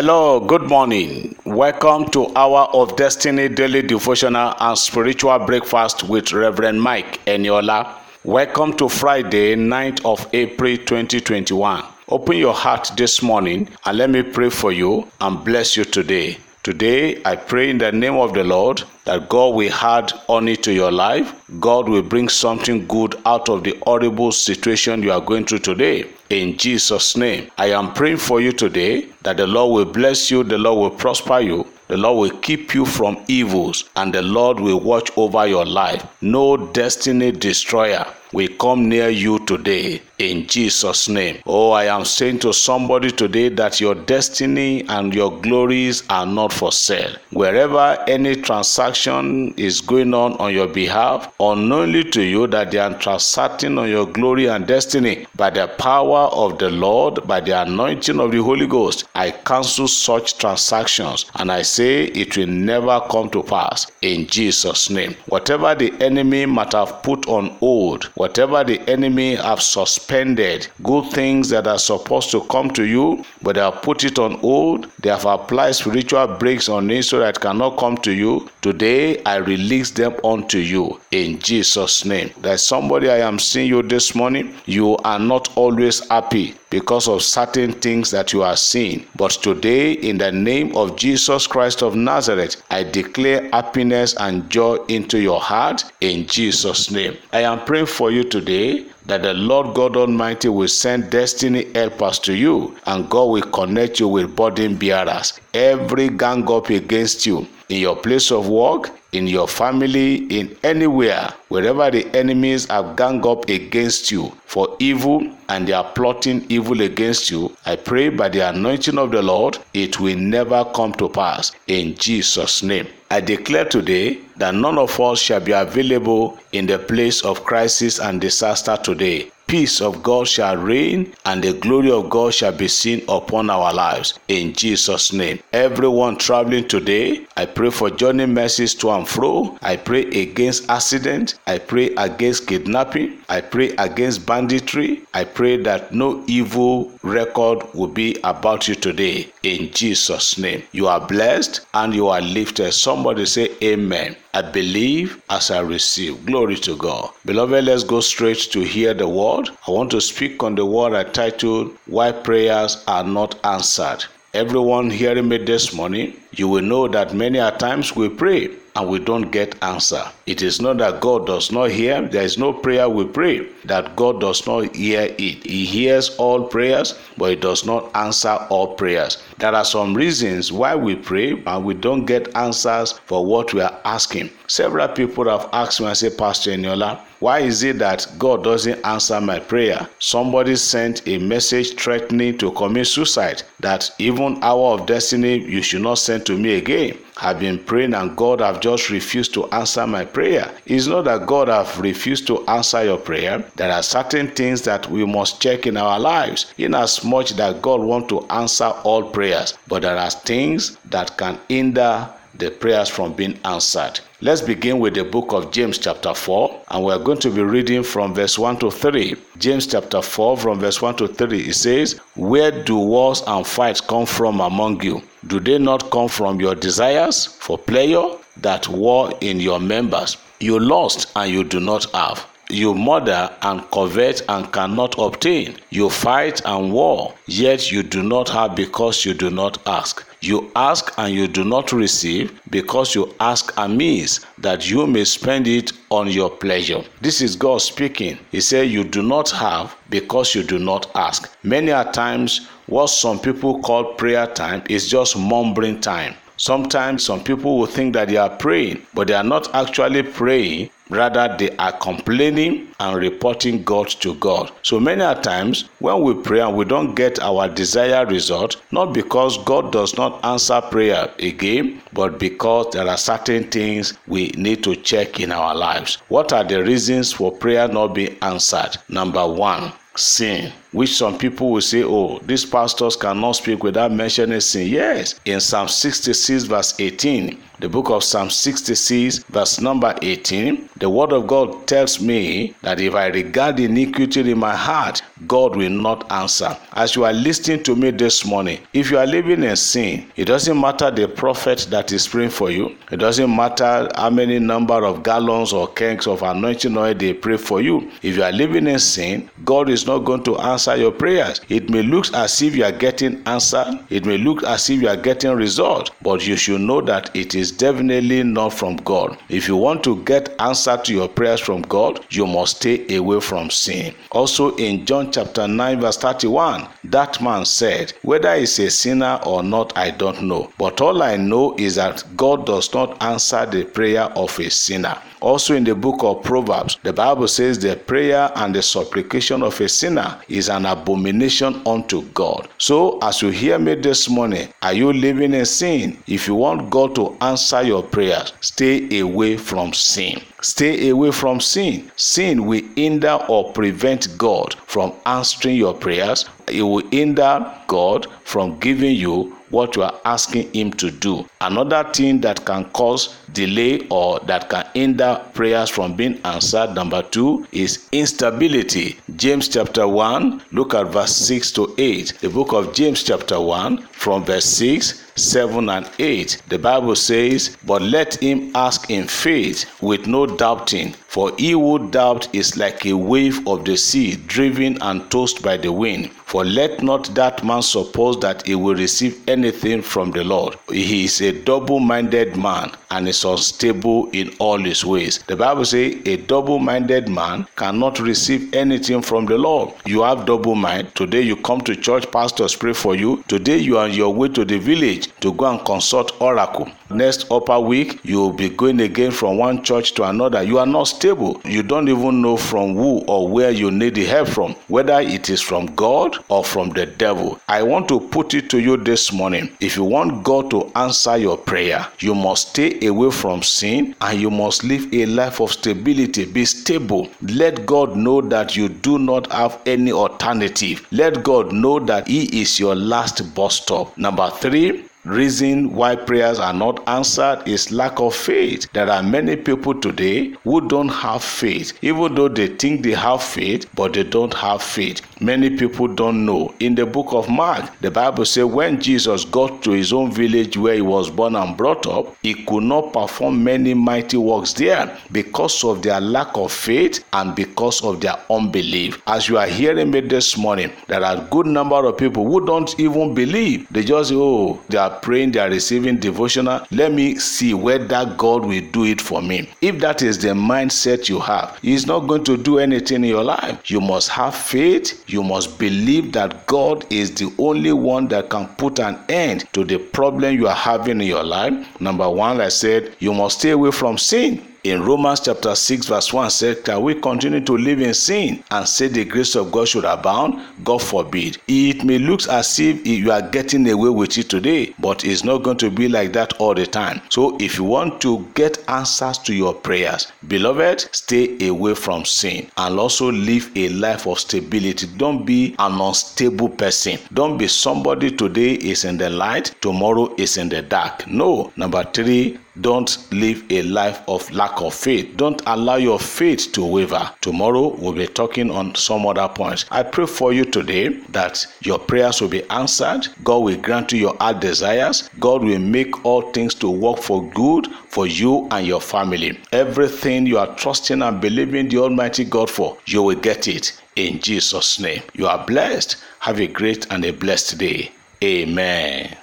Hello, good morning. Welcome to Hour of Destiny Daily Devotional and Spiritual Breakfast with Reverend Mike Eniola. Welcome to Friday, 9th of April 2021. Open your heart this morning and let me pray for you and bless you today. Today, I pray in the name of the Lord that God will add honor to your life. God will bring something good out of the horrible situation you are going through today. In Jesus' name, I am praying for you today that the Lord will bless you, the Lord will prosper you, the Lord will keep you from evils, and the Lord will watch over your life. No destiny destroyer will come near you today in Jesus' name. Oh, I am saying to somebody today that your destiny and your glories are not for sale. Wherever any transaction is going on on your behalf, unknowingly to you that they are transacting on your glory and destiny by the power of the Lord, by the anointing of the Holy Ghost, I cancel such transactions and I say it will never come to pass in Jesus' name. Whatever the enemy might have put on hold, whatever the enemy have suspended, good things that are supposed to come to you, but they have put it on hold, they have applied spiritual brakes on it so that it cannot come to you. Today, I release them unto you in Jesus' name. There's somebody I am seeing you this morning. You are not always happy because of certain things that you are seeing. But today, in the name of Jesus Christ of Nazareth, I declare happiness and joy into your heart in Jesus' name. I am praying for you today that the Lord God Almighty will send destiny helpers to you and God will connect you with burden bearers. Every gang up against you in your place of work, in your family, in anywhere, wherever the enemies have gang up against you for evil and they are plotting evil against you, I pray by the anointing of the Lord, it will never come to pass in Jesus' name. I declare today that none of us shall be available in the place of crisis and disaster today. Peace of God shall reign and the glory of God shall be seen upon our lives in Jesus' name. Everyone traveling today, I pray for journey mercies to and fro. I pray against accident. I pray against kidnapping. I pray against banditry. I pray that no evil record will be about you today in Jesus' name. You are blessed and you are lifted. Somebody say amen. I believe as I receive. Glory to God. Beloved, let's go straight to hear the word. I want to speak on the word I titled Why Prayers Are Not Answered. Everyone hearing me this morning, you will know that many a times we pray and we don't get answer. It is not that God does not hear. There is no prayer we pray that God does not hear it. He hears all prayers, but he does not answer all prayers. There are some reasons why we pray and we don't get answers for what we are asking. Several people have asked me, I say, Pastor Eniola, why is it that God doesn't answer my prayer? Somebody sent a message threatening to commit suicide that even hour of destiny you should not send to me again. I've been praying and God have just refused to answer my prayer. It's not that God have refused to answer your prayer. There are certain things that we must check in our lives. In as much that God want to answer all prayers, but there are things that can hinder the prayers from being answered. Let's begin with the book of James, chapter 4, and we're going to be reading from verse 1 to 3. James, chapter 4, from verse 1 to 3, it says, Where do wars and fights come from among you? Do they not come from your desires for pleasure that war in your members? You lost and you do not have. You murder and covet and cannot obtain. You fight and war, yet you do not have because you do not ask. You ask and you do not receive because you ask amiss, that you may spend it on your pleasure. This is God speaking. He said, You do not have because you do not ask. Many a times, what some people call prayer time is just mumbling time. Sometimes some people will think that they are praying, but they are not actually praying. Rather, they are complaining and reporting God to God. So many times when we pray and we don't get our desired result, not because God does not answer prayer again, but because there are certain things we need to check in our lives. What are the reasons for prayer not being answered? Number one, sin which some people will say, oh, these pastors cannot speak without mentioning sin. Yes, in Psalm 66, verse 18, the book of Psalm 66, verse number 18, the word of God tells me that if I regard iniquity in my heart, God will not answer. As you are listening to me this morning, if you are living in sin, it doesn't matter the prophet that is praying for you, it doesn't matter how many number of gallons or kegs of anointing oil they pray for you. If you are living in sin, God is not going to answer answer your prayers. It may look as if you are getting answer, it may look as if you are getting result, but you should know that it is definitely not from God. If you want to get answer to your prayers from God, you must stay away from sin. Also in John chapter 9 verse 31, that man said, whether he's a sinner or not, I don't know. But all I know is that God does not answer the prayer of a sinner. Also in the book of Proverbs, the Bible says the prayer and the supplication of a sinner is an abomination unto God. So as you hear me this morning, are you living in sin? If you want God to answer your prayers, stay away from sin. Stay away from sin. Sin will hinder or prevent God from answering your prayers. It will hinder God from giving you what you are asking him to do. Another thing that can cause delay or that can hinder prayers from being answered, number two, is instability. James chapter 1, look at verse 6 to 8. The book of James chapter 1, from verse 6 7 and 8. The Bible says, But let him ask in faith with no doubting, for he who doubt is like a wave of the sea driven and tossed by the wind. For let not that man suppose that he will receive anything from the Lord. He is a double minded man and is unstable in all his ways. The Bible says a double minded man cannot receive anything from the Lord. You have double mind. Today you come to church, pastors pray for you. Today you are on your way to the village to go and consult oracle. Next upper week, you will be going again from one church to another. You are not stable. You don't even know from who or where you need the help from, whether it is from God or from the devil. I want to put it to you this morning. If you want God to answer your prayer, you must stay away from sin and you must live a life of stability. Be stable. Let God know that you do not have any alternative. Let God know that He is your last bus stop. Number three, reason why prayers are not answered is lack of faith. There are many people today who don't have faith, even though they think they have faith, but they don't have faith. Many people don't know. In the book of Mark, the Bible says when Jesus got to his own village where he was born and brought up, he could not perform many mighty works there because of their lack of faith and because of their unbelief. As you are hearing me this morning, there are a good number of people who don't even believe. They just, oh, they are praying, they are receiving devotional. Let me see whether God will do it for me. If that is the mindset you have, He's not going to do anything in your life. You must have faith. You must believe that God is the only one that can put an end to the problem you are having in your life. Number one, I said, you must stay away from sin. In Romans chapter 6, verse 1 said, Can we continue to live in sin and say the grace of God should abound? God forbid. It may look as if you are getting away with it today, but it's not going to be like that all the time. So if you want to get answers to your prayers, beloved, stay away from sin and also live a life of stability. Don't be an unstable person. Don't be somebody today is in the light, tomorrow is in the dark. No. Number three, don't live a life of lack of faith. Don't allow your faith to waver. Tomorrow we'll be talking on some other points. I pray for you today that your prayers will be answered. God will grant you your heart desires. God will make all things to work for good for you and your family. Everything you are trusting and believing the Almighty God for, you will get it in Jesus' name. You are blessed. Have a great and a blessed day. Amen.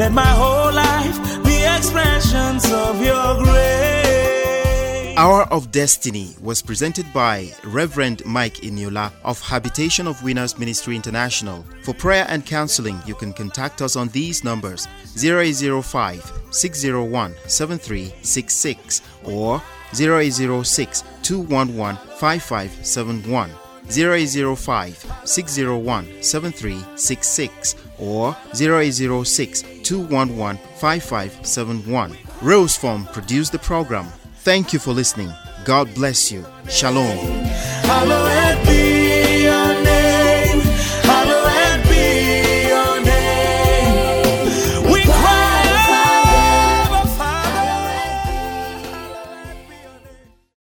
Let my whole life be expressions of your grace. Hour of Destiny was presented by Reverend Mike Eniola of Habitation of Winners Ministry International. For prayer and counseling, you can contact us on these numbers 0805 601 7366 or 0806 211 5571. 0805 601 7366 or 0806 211 5571. Rose Form produced the program. Thank you for listening. God bless you. Shalom.